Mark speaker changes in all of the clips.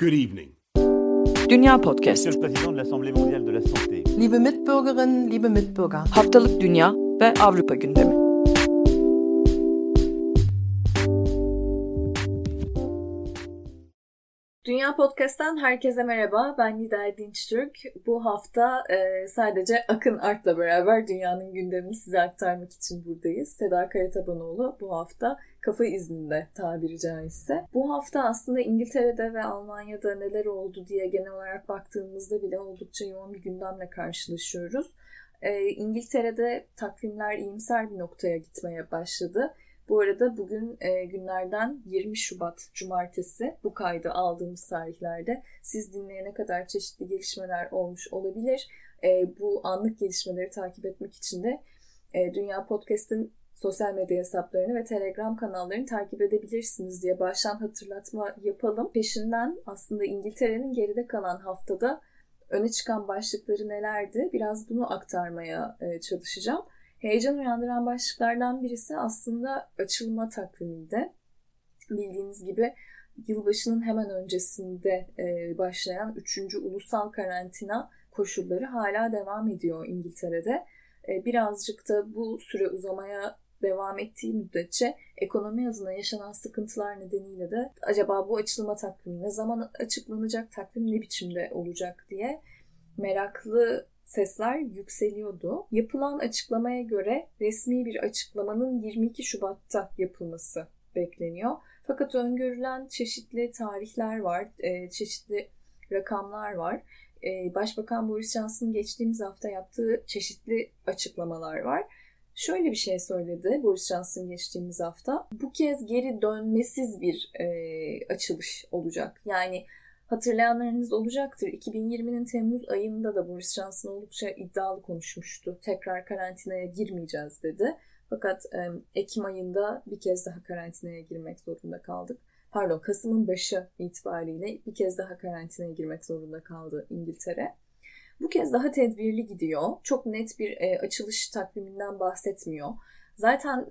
Speaker 1: Good evening.
Speaker 2: Dünya Podcast.
Speaker 3: Monsieur le Président de l'Assemblée mondiale de la santé.
Speaker 4: Liebe Mitbürgerinnen, liebe Mitbürger.
Speaker 2: Haftalık Dünya ve Avrupa gündemi.
Speaker 5: Dünya Podcast'tan herkese merhaba. Ben Nida Dinçtürk. Bu hafta e, sadece Akın Art'la beraber dünyanın gündemini size aktarmak için buradayız. Seda Karatabanoğlu bu hafta kafa izninde tabiri caizse. Bu hafta aslında İngiltere'de ve Almanya'da neler oldu diye genel olarak baktığımızda bile oldukça yoğun bir gündemle karşılaşıyoruz. E, İngiltere'de takvimler iyimser bir noktaya gitmeye başladı. Bu arada bugün e, günlerden 20 Şubat Cumartesi bu kaydı aldığımız tarihlerde siz dinleyene kadar çeşitli gelişmeler olmuş olabilir. E, bu anlık gelişmeleri takip etmek için de e, Dünya Podcast'ın sosyal medya hesaplarını ve Telegram kanallarını takip edebilirsiniz diye baştan hatırlatma yapalım. Peşinden aslında İngiltere'nin geride kalan haftada öne çıkan başlıkları nelerdi? Biraz bunu aktarmaya e, çalışacağım. Heyecan uyandıran başlıklardan birisi aslında açılma takvimiydi. Bildiğiniz gibi yılbaşının hemen öncesinde e, başlayan 3. ulusal karantina koşulları hala devam ediyor İngiltere'de. E, birazcık da bu süre uzamaya devam ettiği müddetçe ekonomi adına yaşanan sıkıntılar nedeniyle de acaba bu açılma takvimi ne zaman açıklanacak, takvim ne biçimde olacak diye meraklı sesler yükseliyordu. Yapılan açıklamaya göre resmi bir açıklamanın 22 Şubat'ta yapılması bekleniyor. Fakat öngörülen çeşitli tarihler var, e, çeşitli rakamlar var. E, Başbakan Boris Johnson geçtiğimiz hafta yaptığı çeşitli açıklamalar var. Şöyle bir şey söyledi Boris Johnson geçtiğimiz hafta. Bu kez geri dönmesiz bir e, açılış olacak. Yani Hatırlayanlarınız olacaktır. 2020'nin Temmuz ayında da Boris Johnson oldukça iddialı konuşmuştu. Tekrar karantinaya girmeyeceğiz dedi. Fakat Ekim ayında bir kez daha karantinaya girmek zorunda kaldık. Pardon Kasım'ın başı itibariyle bir kez daha karantinaya girmek zorunda kaldı İngiltere. Bu kez daha tedbirli gidiyor. Çok net bir e, açılış takviminden bahsetmiyor. Zaten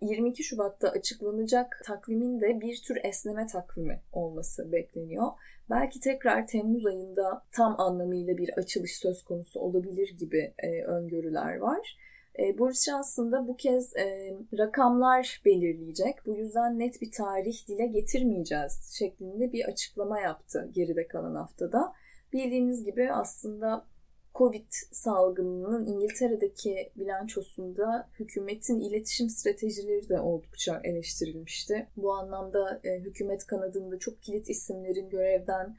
Speaker 5: 22 Şubat'ta açıklanacak takvimin de bir tür esneme takvimi olması bekleniyor. Belki tekrar Temmuz ayında tam anlamıyla bir açılış söz konusu olabilir gibi e, öngörüler var. E, Boris Johnson da bu kez e, rakamlar belirleyecek. Bu yüzden net bir tarih dile getirmeyeceğiz şeklinde bir açıklama yaptı geride kalan haftada. Bildiğiniz gibi aslında Covid salgınının İngiltere'deki bilançosunda hükümetin iletişim stratejileri de oldukça eleştirilmişti. Bu anlamda e, hükümet kanadında çok kilit isimlerin görevden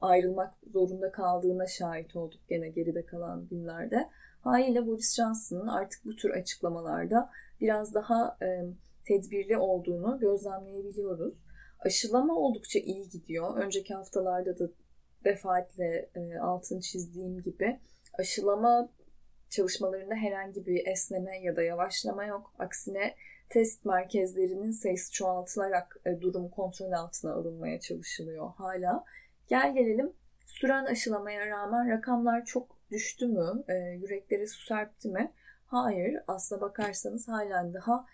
Speaker 5: ayrılmak zorunda kaldığına şahit olduk gene geride kalan günlerde. Haliyle Boris Johnson'ın artık bu tür açıklamalarda biraz daha e, tedbirli olduğunu gözlemleyebiliyoruz. Aşılama oldukça iyi gidiyor. Önceki haftalarda da defaatle e, altını çizdiğim gibi aşılama çalışmalarında herhangi bir esneme ya da yavaşlama yok. Aksine test merkezlerinin sayısı çoğaltılarak e, durum kontrol altına alınmaya çalışılıyor hala. Gel gelelim süren aşılamaya rağmen rakamlar çok düştü mü? E, yüreklere su serpti mi? Hayır. Aslına bakarsanız halen daha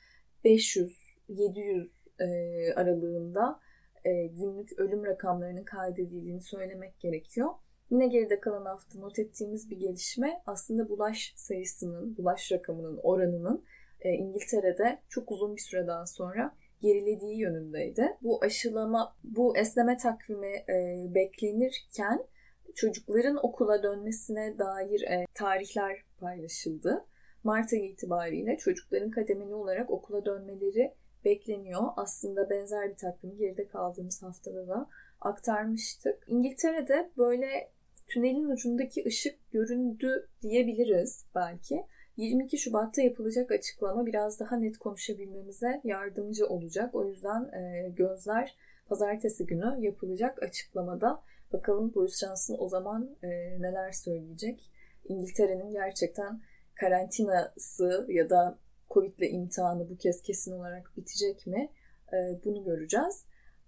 Speaker 5: 500-700 e, aralığında e, günlük ölüm rakamlarının kaydedildiğini söylemek gerekiyor. Yine geride kalan hafta not ettiğimiz bir gelişme aslında bulaş sayısının, bulaş rakamının oranının e, İngiltere'de çok uzun bir süreden sonra gerilediği yönündeydi. Bu aşılama, bu esneme takvimi e, beklenirken çocukların okula dönmesine dair e, tarihler paylaşıldı. Mart ayı itibariyle çocukların kademeli olarak okula dönmeleri bekleniyor. Aslında benzer bir takvimi geride kaldığımız haftada da aktarmıştık. İngiltere'de böyle tünelin ucundaki ışık göründü diyebiliriz belki. 22 Şubat'ta yapılacak açıklama biraz daha net konuşabilmemize yardımcı olacak. O yüzden e, gözler pazartesi günü yapılacak açıklamada. Bakalım Boris Johnson o zaman e, neler söyleyecek. İngiltere'nin gerçekten karantinası ya da Covid ile imtihanı bu kez kesin olarak bitecek mi? E, bunu göreceğiz.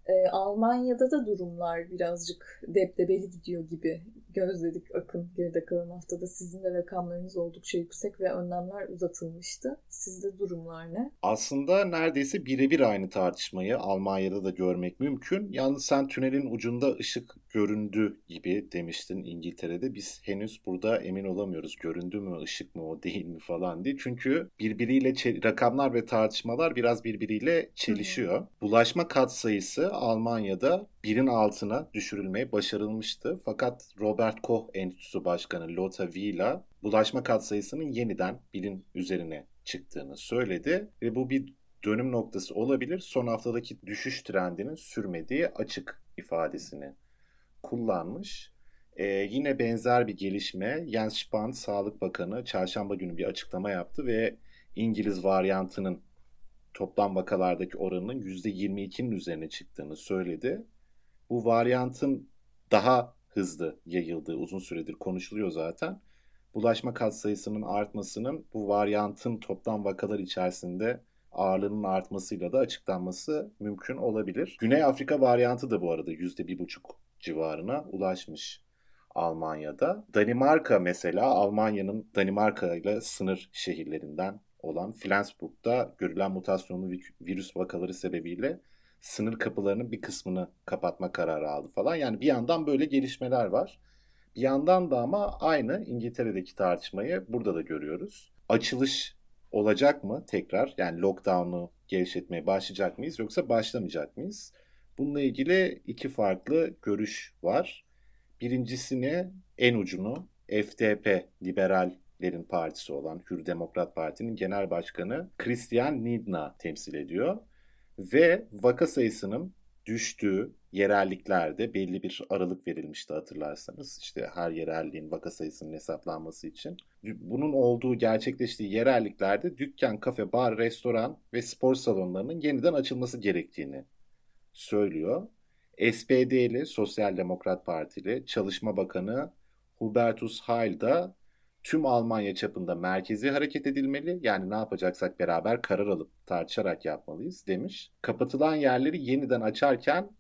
Speaker 5: E, Almanya'da da durumlar birazcık debdebeli gidiyor gibi gözledik Akın geride kalan haftada. Sizin de rakamlarınız oldukça yüksek ve önlemler uzatılmıştı. Sizde durumlar ne?
Speaker 1: Aslında neredeyse birebir aynı tartışmayı Almanya'da da görmek mümkün. Yalnız sen tünelin ucunda ışık göründü gibi demiştin İngiltere'de. Biz henüz burada emin olamıyoruz. Göründü mü, ışık mı o değil mi falan diye. Çünkü birbiriyle rakamlar ve tartışmalar biraz birbiriyle çelişiyor. Bulaşma katsayısı Almanya'da birin altına düşürülmeye başarılmıştı. Fakat Robert Koch Enstitüsü Başkanı Lothar Wieler bulaşma katsayısının yeniden birin üzerine çıktığını söyledi ve bu bir dönüm noktası olabilir. Son haftadaki düşüş trendinin sürmediği açık ifadesini kullanmış. Ee, yine benzer bir gelişme Jens Spahn Sağlık Bakanı çarşamba günü bir açıklama yaptı ve İngiliz varyantının toplam vakalardaki oranının %22'nin üzerine çıktığını söyledi. Bu varyantın daha hızlı yayıldığı uzun süredir konuşuluyor zaten. Bulaşma kat sayısının artmasının bu varyantın toplam vakalar içerisinde ağırlığının artmasıyla da açıklanması mümkün olabilir. Güney Afrika varyantı da bu arada %1,5 civarına ulaşmış Almanya'da. Danimarka mesela Almanya'nın Danimarka ile sınır şehirlerinden olan Flensburg'da görülen mutasyonlu virüs vakaları sebebiyle sınır kapılarının bir kısmını kapatma kararı aldı falan. Yani bir yandan böyle gelişmeler var. Bir yandan da ama aynı İngiltere'deki tartışmayı burada da görüyoruz. Açılış olacak mı tekrar? Yani lockdown'u gevşetmeye başlayacak mıyız yoksa başlamayacak mıyız? Bununla ilgili iki farklı görüş var. Birincisini en ucunu FDP liberallerin partisi olan Hür Demokrat Parti'nin genel başkanı Christian Nidna temsil ediyor. Ve vaka sayısının düştüğü yerelliklerde belli bir aralık verilmişti hatırlarsanız. İşte her yerelliğin vaka sayısının hesaplanması için. Bunun olduğu gerçekleştiği yerelliklerde dükkan, kafe, bar, restoran ve spor salonlarının yeniden açılması gerektiğini söylüyor. SPD'li Sosyal Demokrat Partili Çalışma Bakanı Hubertus Heil da tüm Almanya çapında merkezi hareket edilmeli. Yani ne yapacaksak beraber karar alıp tartışarak yapmalıyız demiş. Kapatılan yerleri yeniden açarken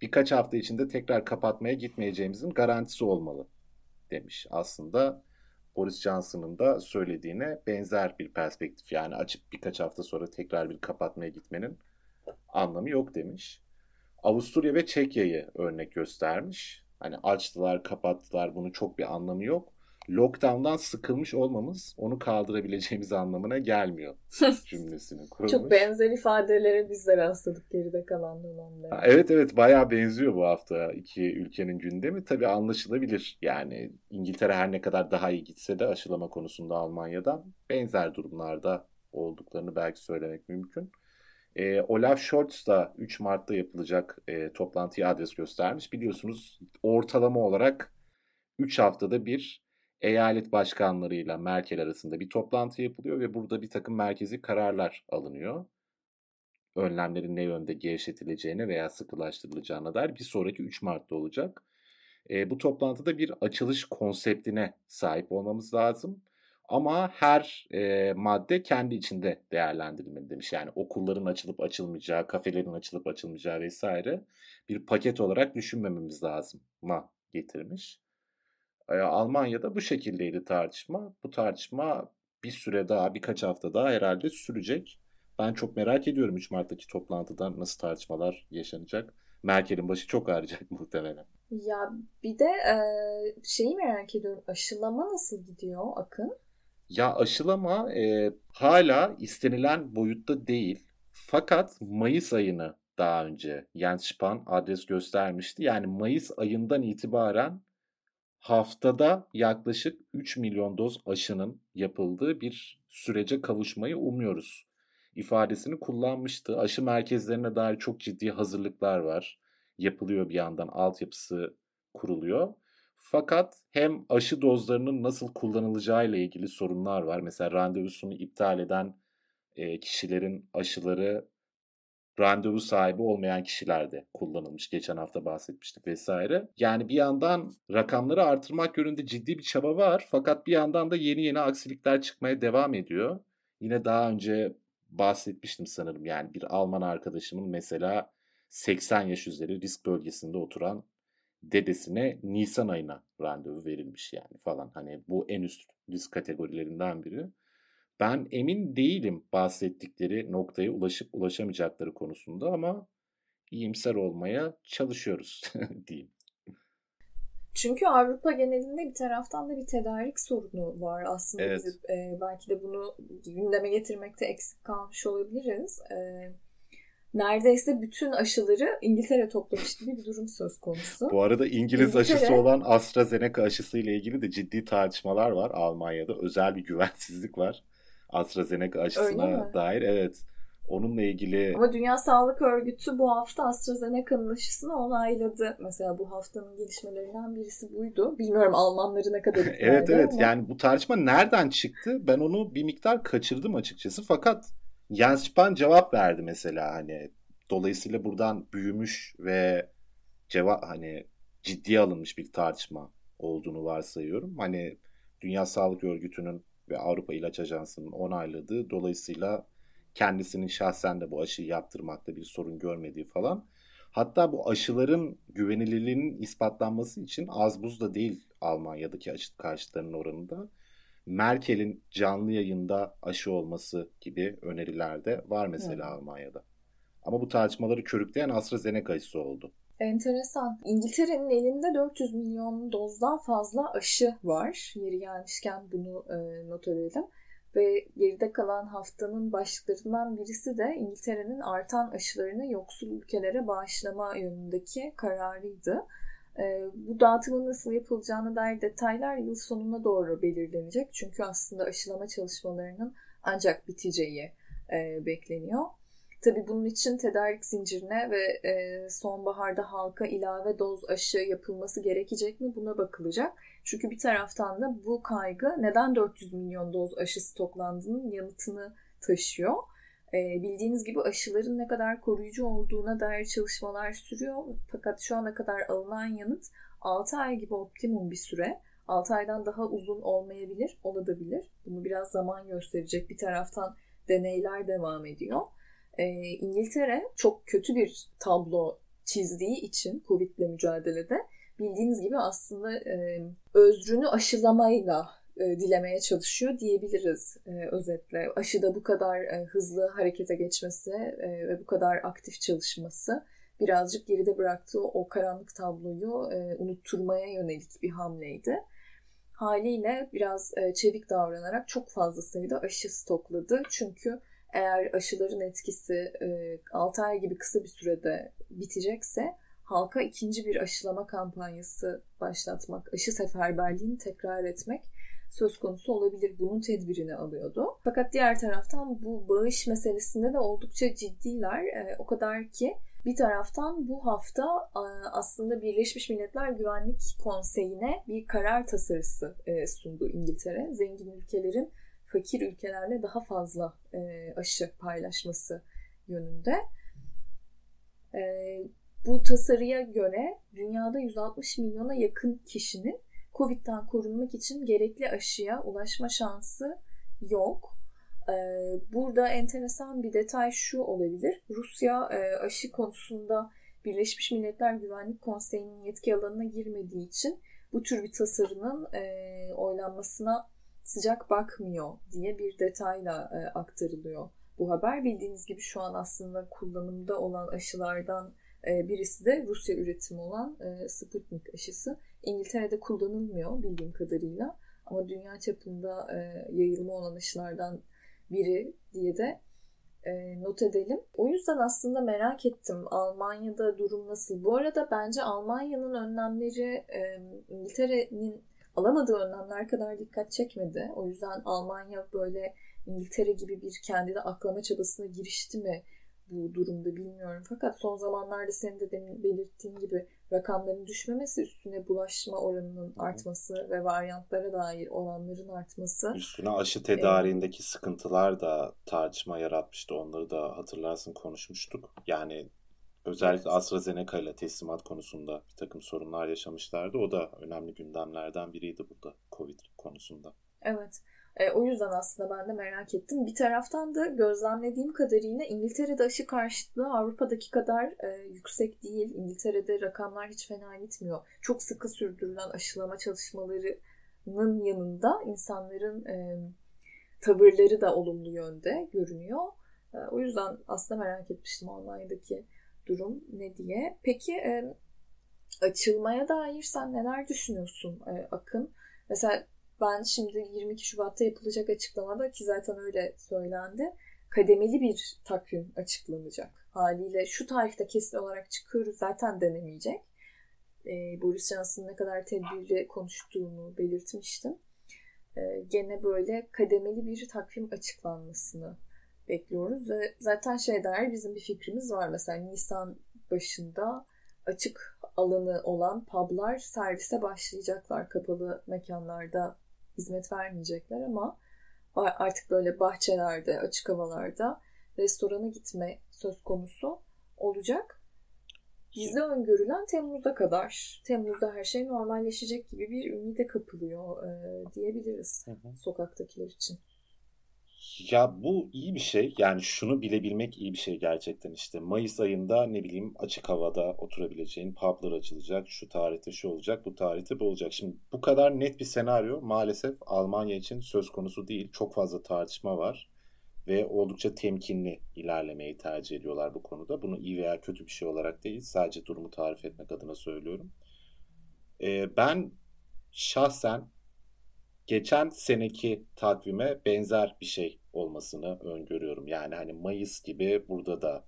Speaker 1: birkaç hafta içinde tekrar kapatmaya gitmeyeceğimizin garantisi olmalı demiş. Aslında Boris Johnson'ın da söylediğine benzer bir perspektif. Yani açıp birkaç hafta sonra tekrar bir kapatmaya gitmenin anlamı yok demiş. Avusturya ve Çekya'yı örnek göstermiş. Hani açtılar, kapattılar bunun çok bir anlamı yok. Lockdown'dan sıkılmış olmamız onu kaldırabileceğimiz anlamına gelmiyor cümlesini kurmuş.
Speaker 5: Çok benzer ifadelere biz de rastladık geride kalan dönemde.
Speaker 1: Evet evet bayağı benziyor bu hafta iki ülkenin gündemi. Tabii anlaşılabilir. Yani İngiltere her ne kadar daha iyi gitse de aşılama konusunda Almanya'dan benzer durumlarda olduklarını belki söylemek mümkün. E, Olaf Scholz da 3 Mart'ta yapılacak e, toplantıya adres göstermiş. Biliyorsunuz ortalama olarak 3 haftada bir eyalet başkanlarıyla Merkel arasında bir toplantı yapılıyor ve burada bir takım merkezi kararlar alınıyor. Önlemlerin ne yönde gevşetileceğine veya sıkılaştırılacağına dair bir sonraki 3 Mart'ta olacak. E, bu toplantıda bir açılış konseptine sahip olmamız lazım. Ama her e, madde kendi içinde değerlendirilmeli demiş. Yani okulların açılıp açılmayacağı, kafelerin açılıp açılmayacağı vesaire bir paket olarak düşünmememiz lazım ma getirmiş. E, Almanya'da bu şekildeydi tartışma. Bu tartışma bir süre daha, birkaç hafta daha herhalde sürecek. Ben çok merak ediyorum 3 Mart'taki toplantıda nasıl tartışmalar yaşanacak. Merkel'in başı çok ağrıyacak muhtemelen.
Speaker 5: Ya bir de e, şeyi merak ediyorum. Aşılama nasıl gidiyor Akın?
Speaker 1: Ya aşılama e, hala istenilen boyutta değil. Fakat Mayıs ayını daha önce Jens Spahn adres göstermişti. Yani Mayıs ayından itibaren haftada yaklaşık 3 milyon doz aşının yapıldığı bir sürece kavuşmayı umuyoruz ifadesini kullanmıştı. Aşı merkezlerine dair çok ciddi hazırlıklar var. Yapılıyor bir yandan altyapısı kuruluyor. Fakat hem aşı dozlarının nasıl kullanılacağı ile ilgili sorunlar var. Mesela randevusunu iptal eden kişilerin aşıları randevu sahibi olmayan kişilerde kullanılmış. Geçen hafta bahsetmiştik vesaire. Yani bir yandan rakamları artırmak yönünde ciddi bir çaba var. Fakat bir yandan da yeni yeni aksilikler çıkmaya devam ediyor. Yine daha önce bahsetmiştim sanırım. Yani bir Alman arkadaşımın mesela 80 yaş üzeri risk bölgesinde oturan dedesine Nisan ayına randevu verilmiş yani falan. Hani bu en üst risk kategorilerinden biri. Ben emin değilim bahsettikleri noktaya ulaşıp ulaşamayacakları konusunda ama iyimser olmaya çalışıyoruz diyeyim.
Speaker 5: Çünkü Avrupa genelinde bir taraftan da bir tedarik sorunu var aslında.
Speaker 1: Evet.
Speaker 5: Biz, e, belki de bunu gündeme getirmekte eksik kalmış olabiliriz. E, neredeyse bütün aşıları İngiltere toplamış gibi bir durum söz konusu.
Speaker 1: Bu arada İngiliz
Speaker 5: İngiltere-
Speaker 1: aşısı olan AstraZeneca aşısı ile ilgili de ciddi tartışmalar var Almanya'da. Özel bir güvensizlik var AstraZeneca aşısına dair. Evet. Onunla ilgili
Speaker 5: Ama Dünya Sağlık Örgütü bu hafta AstraZeneca'nın aşısını onayladı. Mesela bu haftanın gelişmelerinden birisi buydu. Bilmiyorum Almanları ne kadar
Speaker 1: Evet evet
Speaker 5: ama-
Speaker 1: yani bu tartışma nereden çıktı? Ben onu bir miktar kaçırdım açıkçası. Fakat Jens Spahn cevap verdi mesela hani dolayısıyla buradan büyümüş ve cevap hani ciddiye alınmış bir tartışma olduğunu varsayıyorum. Hani Dünya Sağlık Örgütü'nün ve Avrupa İlaç Ajansı'nın onayladığı dolayısıyla kendisinin şahsen de bu aşıyı yaptırmakta bir sorun görmediği falan. Hatta bu aşıların güvenilirliğinin ispatlanması için az buz da değil Almanya'daki aşı karşıtlarının oranında. Merkel'in canlı yayında aşı olması gibi öneriler de var mesela
Speaker 5: Hı.
Speaker 1: Almanya'da. Ama bu tartışmaları körükleyen AstraZeneca aşısı oldu.
Speaker 5: Enteresan. İngiltere'nin elinde 400 milyon dozdan fazla aşı var. Yeri gelmişken bunu e, not edelim. Ve geride kalan haftanın başlıklarından birisi de İngiltere'nin artan aşılarını yoksul ülkelere bağışlama yönündeki kararıydı. E, bu dağıtımın nasıl yapılacağına dair detaylar yıl sonuna doğru belirlenecek. Çünkü aslında aşılama çalışmalarının ancak biteceği e, bekleniyor. Tabii bunun için tedarik zincirine ve e, sonbaharda halka ilave doz aşı yapılması gerekecek mi buna bakılacak. Çünkü bir taraftan da bu kaygı neden 400 milyon doz aşı stoklandığının yanıtını taşıyor. E, bildiğiniz gibi aşıların ne kadar koruyucu olduğuna dair çalışmalar sürüyor. Fakat şu ana kadar alınan yanıt 6 ay gibi optimum bir süre. 6 aydan daha uzun olmayabilir, olabilir. Bunu biraz zaman gösterecek. Bir taraftan deneyler devam ediyor. E, İngiltere çok kötü bir tablo çizdiği için Covid'le mücadelede bildiğiniz gibi aslında e, özrünü aşılamayla e, dilemeye çalışıyor diyebiliriz e, özetle. Aşıda bu kadar e, hızlı harekete geçmesi e, ve bu kadar aktif çalışması birazcık geride bıraktığı o karanlık tabloyu e, unutturmaya yönelik bir hamleydi. Haliyle biraz e, çevik davranarak çok fazla sayıda aşı stokladı. Çünkü eğer aşıların etkisi e, 6 ay gibi kısa bir sürede bitecekse halka ikinci bir aşılama kampanyası başlatmak, aşı seferberliğini tekrar etmek söz konusu olabilir. Bunun tedbirini alıyordu. Fakat diğer taraftan bu bağış meselesinde de oldukça ciddiler. E, o kadar ki bir taraftan bu hafta aslında Birleşmiş Milletler Güvenlik Konseyi'ne bir karar tasarısı e, sundu İngiltere. Zengin ülkelerin fakir ülkelerle daha fazla e, aşı paylaşması yönünde. E, bu tasarıya göre dünyada 160 milyona yakın kişinin Covid'den korunmak için gerekli aşıya ulaşma şansı yok. E, burada enteresan bir detay şu olabilir. Rusya e, aşı konusunda Birleşmiş Milletler Güvenlik Konseyi'nin yetki alanına girmediği için bu tür bir tasarının e, oylanmasına sıcak bakmıyor diye bir detayla e, aktarılıyor bu haber. Bildiğiniz gibi şu an aslında kullanımda olan aşılardan birisi de Rusya üretimi olan Sputnik aşısı. İngiltere'de kullanılmıyor bildiğim kadarıyla ama dünya çapında e, yayılma olan aşılardan biri diye de e, not edelim. O yüzden aslında merak ettim Almanya'da durum nasıl. Bu arada bence Almanya'nın önlemleri e, İngiltere'nin alamadığı önlemler kadar dikkat çekmedi. O yüzden Almanya böyle İngiltere gibi bir kendini aklama çabasına girişti mi bu durumda bilmiyorum. Fakat son zamanlarda senin de demin belirttiğin gibi rakamların düşmemesi üstüne bulaşma oranının artması ve varyantlara dair olanların artması.
Speaker 1: Üstüne aşı tedariğindeki sıkıntılar da tartışma yaratmıştı. Onları da hatırlarsın konuşmuştuk. Yani özellikle AstraZeneca ile teslimat konusunda bir takım sorunlar yaşamışlardı. O da önemli gündemlerden biriydi burada Covid konusunda.
Speaker 5: Evet. E, o yüzden aslında ben de merak ettim. Bir taraftan da gözlemlediğim kadarıyla İngiltere'de aşı karşıtlığı Avrupa'daki kadar e, yüksek değil. İngiltere'de rakamlar hiç fena gitmiyor. Çok sıkı sürdürülen aşılama çalışmalarının yanında insanların e, tavırları da olumlu yönde görünüyor. E, o yüzden aslında merak etmiştim Almanya'daki durum ne diye. Peki e, Açılmaya dair sen neler düşünüyorsun e, Akın? Mesela ben şimdi 22 Şubat'ta yapılacak açıklamada ki zaten öyle söylendi. Kademeli bir takvim açıklanacak. Haliyle şu tarihte kesin olarak çıkıyoruz zaten denemeyecek. E, Boris Johnson'ın ne kadar tedbirli konuştuğunu belirtmiştim. E, gene böyle kademeli bir takvim açıklanmasını bekliyoruz. Ve zaten şey dair bizim bir fikrimiz var. Mesela Nisan başında açık alanı olan publar servise başlayacaklar. Kapalı mekanlarda hizmet vermeyecekler ama artık böyle bahçelerde, açık havalarda restorana gitme söz konusu olacak. Bize öngörülen Temmuz'a kadar. Temmuz'da her şey normalleşecek gibi bir ümide kapılıyor e, diyebiliriz hı hı. sokaktakiler için.
Speaker 1: Ya bu iyi bir şey. Yani şunu bilebilmek iyi bir şey gerçekten işte. Mayıs ayında ne bileyim açık havada oturabileceğin publar açılacak. Şu tarihte şu olacak, bu tarihte bu olacak. Şimdi bu kadar net bir senaryo maalesef Almanya için söz konusu değil. Çok fazla tartışma var ve oldukça temkinli ilerlemeyi tercih ediyorlar bu konuda. Bunu iyi veya kötü bir şey olarak değil, sadece durumu tarif etmek adına söylüyorum. Ee, ben şahsen geçen seneki takvime benzer bir şey olmasını öngörüyorum. Yani hani Mayıs gibi burada da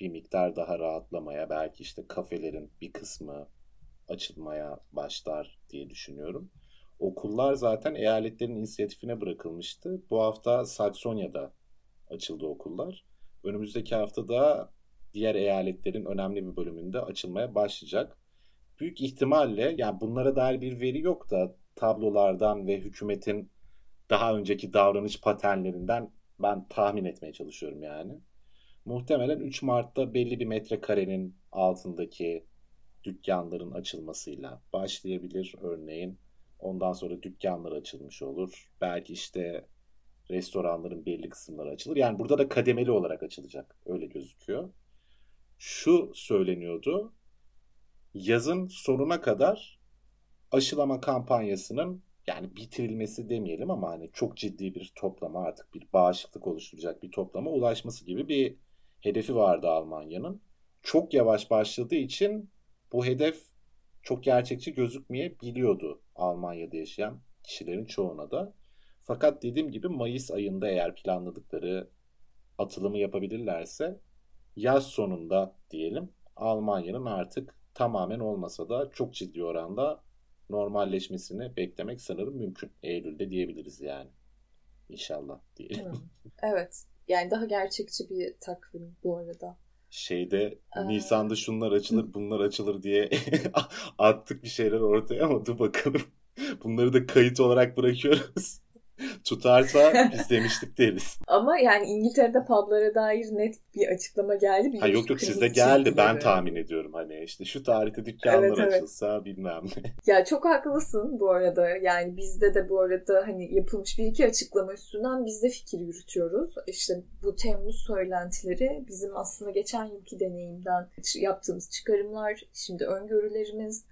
Speaker 1: bir miktar daha rahatlamaya belki işte kafelerin bir kısmı açılmaya başlar diye düşünüyorum. Okullar zaten eyaletlerin inisiyatifine bırakılmıştı. Bu hafta Saksonya'da açıldı okullar. Önümüzdeki hafta da diğer eyaletlerin önemli bir bölümünde açılmaya başlayacak. Büyük ihtimalle yani bunlara dair bir veri yok da tablolardan ve hükümetin daha önceki davranış paternlerinden ben tahmin etmeye çalışıyorum yani. Muhtemelen 3 Mart'ta belli bir metrekarenin altındaki dükkanların açılmasıyla başlayabilir örneğin. Ondan sonra dükkanlar açılmış olur. Belki işte restoranların belli kısımları açılır. Yani burada da kademeli olarak açılacak. Öyle gözüküyor. Şu söyleniyordu. Yazın sonuna kadar aşılama kampanyasının yani bitirilmesi demeyelim ama hani çok ciddi bir toplama artık bir bağışıklık oluşturacak bir toplama ulaşması gibi bir hedefi vardı Almanya'nın. Çok yavaş başladığı için bu hedef çok gerçekçi gözükmeyebiliyordu Almanya'da yaşayan kişilerin çoğuna da. Fakat dediğim gibi Mayıs ayında eğer planladıkları atılımı yapabilirlerse yaz sonunda diyelim Almanya'nın artık tamamen olmasa da çok ciddi oranda normalleşmesini beklemek sanırım mümkün. Eylül'de diyebiliriz yani. İnşallah diyelim.
Speaker 5: Evet. Yani daha gerçekçi bir takvim bu arada.
Speaker 1: Şeyde ee... Nisan'da şunlar açılır bunlar açılır diye attık bir şeyler ortaya ama dur bakalım. Bunları da kayıt olarak bırakıyoruz. Tutarsa biz demiştik deriz.
Speaker 5: Ama yani İngiltere'de publara dair net bir açıklama geldi.
Speaker 1: Ha yok yok sizde geldi. Ben tahmin ediyorum hani işte şu tarihte dükkanlar evet, evet. açılsa bilmem ne.
Speaker 5: Ya çok haklısın bu arada. Yani bizde de bu arada hani yapılmış bir iki açıklama üstünden biz de fikir yürütüyoruz. İşte bu Temmuz söylentileri bizim aslında geçen yılki deneyimden yaptığımız çıkarımlar, şimdi öngörülerimiz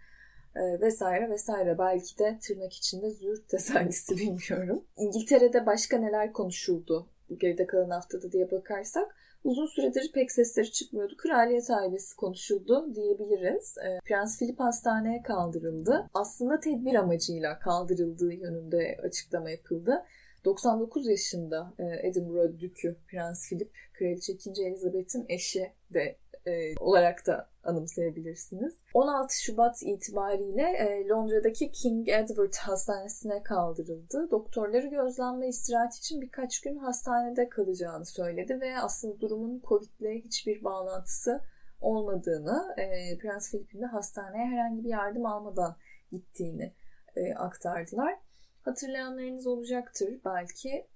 Speaker 5: e, vesaire vesaire. Belki de tırnak içinde zürt tesellisi bilmiyorum. İngiltere'de başka neler konuşuldu bu geride kalan haftada diye bakarsak uzun süredir pek sesleri çıkmıyordu. Kraliyet ailesi konuşuldu diyebiliriz. E, Prens Philip hastaneye kaldırıldı. Aslında tedbir amacıyla kaldırıldığı yönünde açıklama yapıldı. 99 yaşında e, Edinburgh Dükü Prens Philip, Kraliçe 2. Elizabeth'in eşi de e, olarak da anımsayabilirsiniz. 16 Şubat itibariyle e, Londra'daki King Edward Hastanesi'ne kaldırıldı. Doktorları gözlem ve istirahat için birkaç gün hastanede kalacağını söyledi ve aslında durumun Covid ile hiçbir bağlantısı olmadığını, e, Prens Philip'in de hastaneye herhangi bir yardım almadan gittiğini e, aktardılar. Hatırlayanlarınız olacaktır belki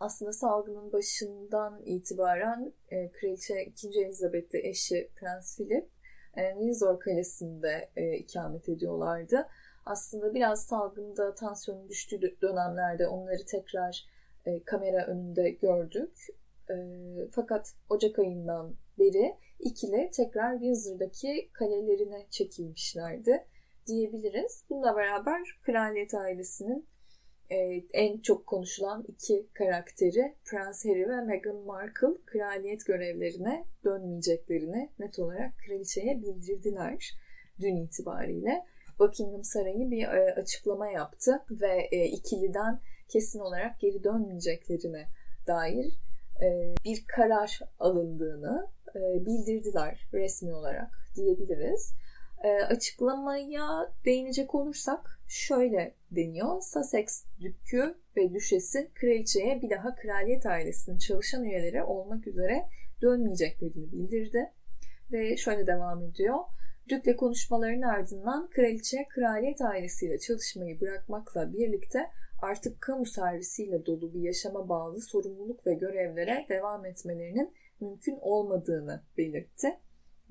Speaker 5: aslında salgının başından itibaren e, Kraliçe 2. Elizabeth'le eşi Prens Philip e, Windsor Kalesi'nde e, ikamet ediyorlardı. Aslında biraz salgında tansiyonun düştüğü dönemlerde onları tekrar e, kamera önünde gördük. E, fakat Ocak ayından beri ikili tekrar Windsor'daki kalelerine çekilmişlerdi diyebiliriz. Bununla beraber kraliyet ailesinin e, en çok konuşulan iki karakteri Prens Harry ve Meghan Markle kraliyet görevlerine dönmeyeceklerini net olarak kraliçeye bildirdiler. dün itibariyle Buckingham Sarayı bir e, açıklama yaptı ve e, ikiliden kesin olarak geri dönmeyeceklerine dair e, bir karar alındığını e, bildirdiler resmi olarak diyebiliriz. E, açıklamaya değinecek olursak şöyle deniyor. Sussex dükü ve düşesi kraliçeye bir daha kraliyet ailesinin çalışan üyeleri olmak üzere dönmeyeceklerini bildirdi. Ve şöyle devam ediyor. Dükle konuşmaların ardından kraliçe kraliyet ailesiyle çalışmayı bırakmakla birlikte artık kamu servisiyle dolu bir yaşama bağlı sorumluluk ve görevlere devam etmelerinin mümkün olmadığını belirtti.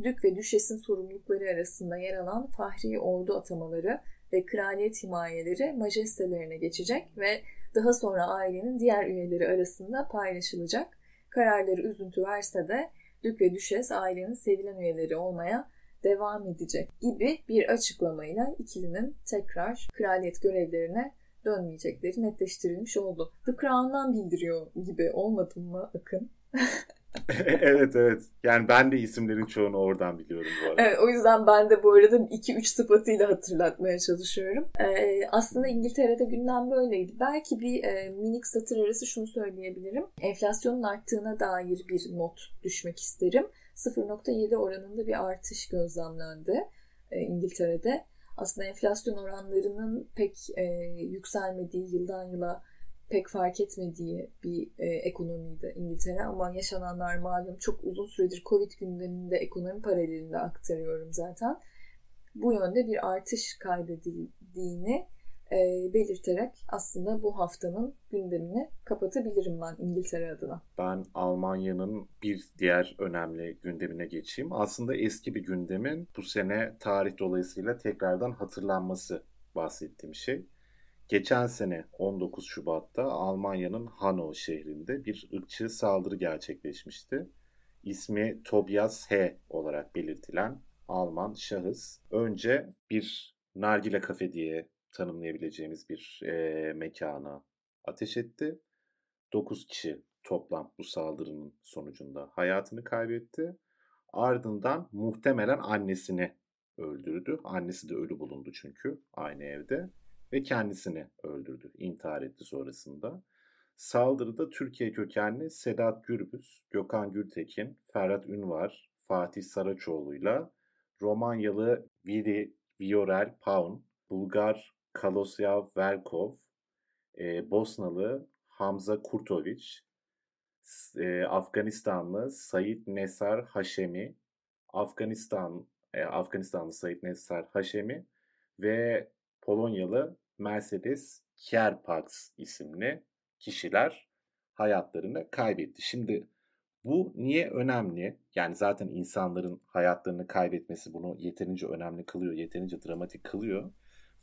Speaker 5: Dük ve düşesin sorumlulukları arasında yer alan fahri ordu atamaları ve kraliyet himayeleri majestelerine geçecek ve daha sonra ailenin diğer üyeleri arasında paylaşılacak. Kararları üzüntü verse de Dük ve Düşes ailenin sevilen üyeleri olmaya devam edecek gibi bir açıklamayla ikilinin tekrar kraliyet görevlerine dönmeyecekleri netleştirilmiş oldu. The Crown'dan bildiriyor gibi olmadı mı Akın?
Speaker 1: evet evet. Yani ben de isimlerin çoğunu oradan biliyorum bu arada.
Speaker 5: Evet, o yüzden ben de bu arada 2-3 sıfatıyla hatırlatmaya çalışıyorum. Ee, aslında İngiltere'de gündem böyleydi. Belki bir e, minik satır arası şunu söyleyebilirim. Enflasyonun arttığına dair bir not düşmek isterim. 0.7 oranında bir artış gözlemlendi e, İngiltere'de. Aslında enflasyon oranlarının pek e, yükselmediği yıldan yıla pek fark etmediği bir e, ekonomiydi İngiltere ama yaşananlar malum çok uzun süredir Covid gündeminde ekonomi paralelinde aktarıyorum zaten. Bu yönde bir artış kaydedildiğini e, belirterek aslında bu haftanın gündemini kapatabilirim ben İngiltere adına.
Speaker 1: Ben Almanya'nın bir diğer önemli gündemine geçeyim. Aslında eski bir gündemin bu sene tarih dolayısıyla tekrardan hatırlanması bahsettiğim şey. Geçen sene 19 Şubat'ta Almanya'nın Hanau şehrinde bir ırkçı saldırı gerçekleşmişti. İsmi Tobias H. olarak belirtilen Alman şahıs önce bir nargile kafe diye tanımlayabileceğimiz bir e, mekana ateş etti. 9 kişi toplam bu saldırının sonucunda hayatını kaybetti. Ardından muhtemelen annesini öldürdü. Annesi de ölü bulundu çünkü aynı evde ve kendisini öldürdü. intihar etti sonrasında. Saldırıda Türkiye kökenli Sedat Gürbüz, Gökhan Gültekin, Ferhat Ünvar, Fatih Saraçoğlu'yla Romanyalı Viri Viorel Paun, Bulgar Kalosyav Velkov, e, Bosnalı Hamza Kurtoviç, e, Afganistanlı Sayit Nesar Haşemi, Afganistan e, Afganistanlı Sayit Nesar Haşemi ve Polonyalı Mercedes Kierpaks isimli kişiler hayatlarını kaybetti. Şimdi bu niye önemli? Yani zaten insanların hayatlarını kaybetmesi bunu yeterince önemli kılıyor, yeterince dramatik kılıyor.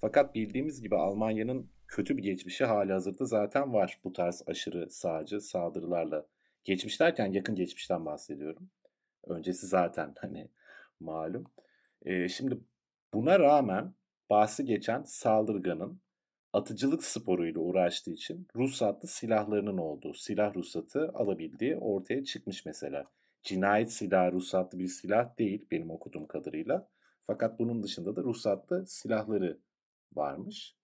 Speaker 1: Fakat bildiğimiz gibi Almanya'nın kötü bir geçmişi hali hazırda zaten var bu tarz aşırı sağcı saldırılarla. Geçmiş derken yakın geçmişten bahsediyorum. Öncesi zaten hani malum. Ee, şimdi buna rağmen bahsi geçen saldırganın atıcılık sporuyla uğraştığı için ruhsatlı silahlarının olduğu, silah ruhsatı alabildiği ortaya çıkmış mesela. Cinayet silahı ruhsatlı bir silah değil benim okuduğum kadarıyla. Fakat bunun dışında da ruhsatlı silahları varmış.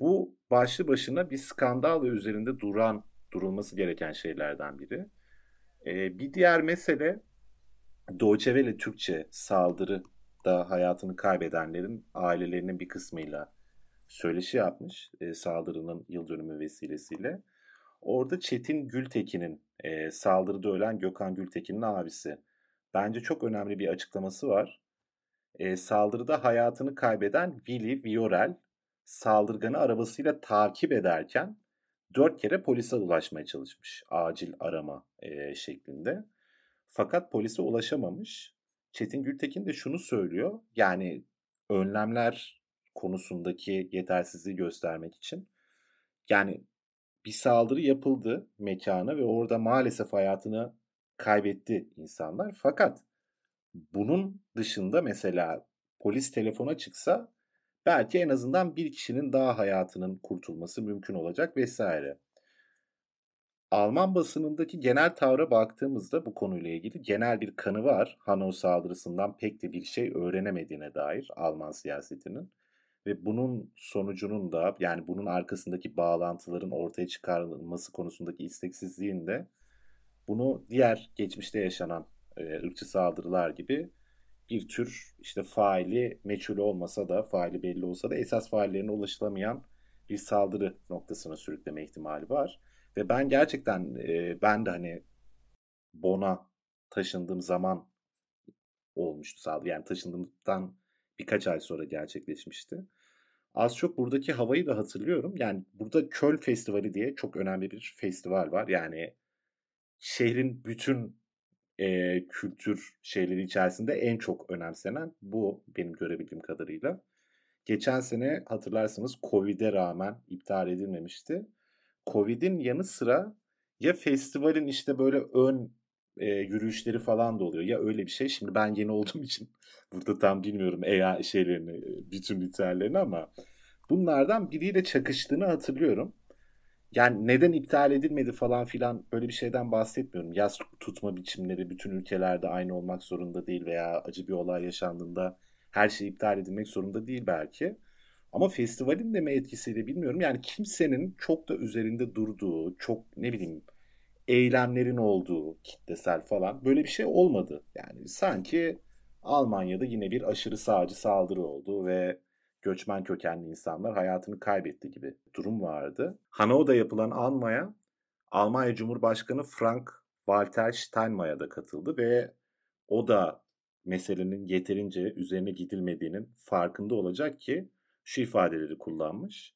Speaker 1: Bu başlı başına bir skandal üzerinde duran, durulması gereken şeylerden biri. Ee, bir diğer mesele Welle Türkçe saldırı da hayatını kaybedenlerin ailelerinin bir kısmıyla söyleşi yapmış e, saldırının yıl dönümü vesilesiyle. Orada Çetin Gültekin'in e, saldırıda ölen Gökhan Gültekin'in abisi. Bence çok önemli bir açıklaması var. E, saldırıda hayatını kaybeden Willy Viorel saldırganı arabasıyla takip ederken dört kere polise ulaşmaya çalışmış. Acil arama e, şeklinde. Fakat polise ulaşamamış. Çetin Gültekin de şunu söylüyor. Yani önlemler konusundaki yetersizliği göstermek için. Yani bir saldırı yapıldı mekana ve orada maalesef hayatını kaybetti insanlar. Fakat bunun dışında mesela polis telefona çıksa belki en azından bir kişinin daha hayatının kurtulması mümkün olacak vesaire. Alman basınındaki genel tavra baktığımızda bu konuyla ilgili genel bir kanı var. Hanau saldırısından pek de bir şey öğrenemediğine dair Alman siyasetinin. Ve bunun sonucunun da yani bunun arkasındaki bağlantıların ortaya çıkarılması konusundaki isteksizliğin de bunu diğer geçmişte yaşanan e, ırkçı saldırılar gibi bir tür işte faili meçhul olmasa da faili belli olsa da esas faillerine ulaşılamayan bir saldırı noktasına sürükleme ihtimali var. Ve ben gerçekten e, ben de hani Bon'a taşındığım zaman olmuştu. Yani taşındığımdan birkaç ay sonra gerçekleşmişti. Az çok buradaki havayı da hatırlıyorum. Yani burada Köl Festivali diye çok önemli bir festival var. Yani şehrin bütün e, kültür şeyleri içerisinde en çok önemsenen bu benim görebildiğim kadarıyla. Geçen sene hatırlarsanız Covid'e rağmen iptal edilmemişti. Covid'in yanı sıra ya festivalin işte böyle ön e, yürüyüşleri falan da oluyor. Ya öyle bir şey. Şimdi ben yeni olduğum için burada tam bilmiyorum EA şeylerini, bütün ritüellerini ama bunlardan biriyle çakıştığını hatırlıyorum. Yani neden iptal edilmedi falan filan böyle bir şeyden bahsetmiyorum. Yaz tutma biçimleri bütün ülkelerde aynı olmak zorunda değil veya acı bir olay yaşandığında her şey iptal edilmek zorunda değil belki. Ama festivalin de mi etkisiyle bilmiyorum. Yani kimsenin çok da üzerinde durduğu, çok ne bileyim eylemlerin olduğu kitlesel falan böyle bir şey olmadı. Yani sanki Almanya'da yine bir aşırı sağcı saldırı oldu ve göçmen kökenli insanlar hayatını kaybetti gibi durum vardı. Hanau'da yapılan anmaya Almanya Cumhurbaşkanı Frank Walter Steinmeier da katıldı ve o da meselenin yeterince üzerine gidilmediğinin farkında olacak ki şu ifadeleri kullanmış.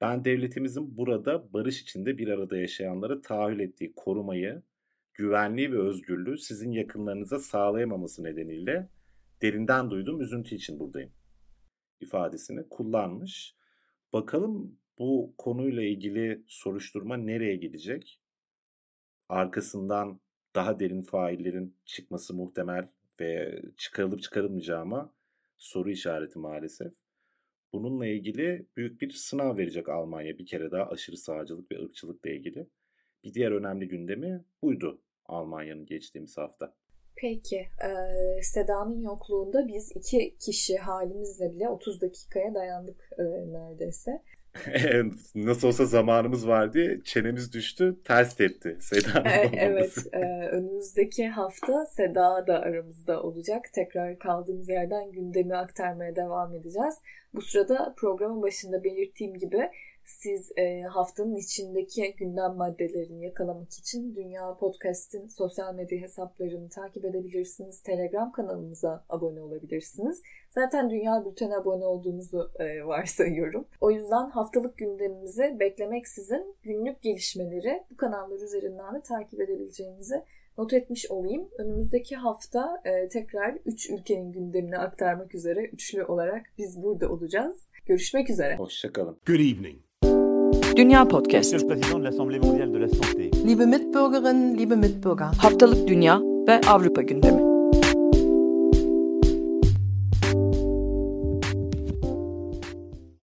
Speaker 1: Ben devletimizin burada barış içinde bir arada yaşayanlara tahayyül ettiği korumayı, güvenliği ve özgürlüğü sizin yakınlarınıza sağlayamaması nedeniyle derinden duyduğum üzüntü için buradayım ifadesini kullanmış. Bakalım bu konuyla ilgili soruşturma nereye gidecek? Arkasından daha derin faillerin çıkması muhtemel ve çıkarılıp çıkarılmayacağı ama soru işareti maalesef. Bununla ilgili büyük bir sınav verecek Almanya bir kere daha aşırı sağcılık ve ırkçılıkla ilgili. Bir diğer önemli gündemi buydu Almanya'nın geçtiğimiz hafta.
Speaker 5: Peki, e, Seda'nın yokluğunda biz iki kişi halimizle bile 30 dakikaya dayandık e, neredeyse.
Speaker 1: Nasıl olsa zamanımız vardı, çenemiz düştü, ters tepti Seda'nın
Speaker 5: e, Evet, e, önümüzdeki hafta Seda da aramızda olacak. Tekrar kaldığımız yerden gündemi aktarmaya devam edeceğiz. Bu sırada programın başında belirttiğim gibi siz e, haftanın içindeki gündem maddelerini yakalamak için Dünya Podcast'in sosyal medya hesaplarını takip edebilirsiniz. Telegram kanalımıza abone olabilirsiniz. Zaten Dünya Bülten'e abone olduğunuzu e, varsayıyorum. O yüzden haftalık gündemimizi beklemeksizin günlük gelişmeleri bu kanallar üzerinden de takip edebileceğinizi not etmiş olayım. Önümüzdeki hafta e, tekrar 3 ülkenin gündemini aktarmak üzere üçlü olarak biz burada olacağız. Görüşmek üzere.
Speaker 1: Hoşçakalın.
Speaker 3: Good evening.
Speaker 2: Dünya Podcast.
Speaker 3: Monsieur le Président de l'Assemblée mondiale de la santé.
Speaker 4: Liebe Mitbürgerinnen, liebe Mitbürger.
Speaker 2: Haftalık Dünya ve Avrupa gündemi.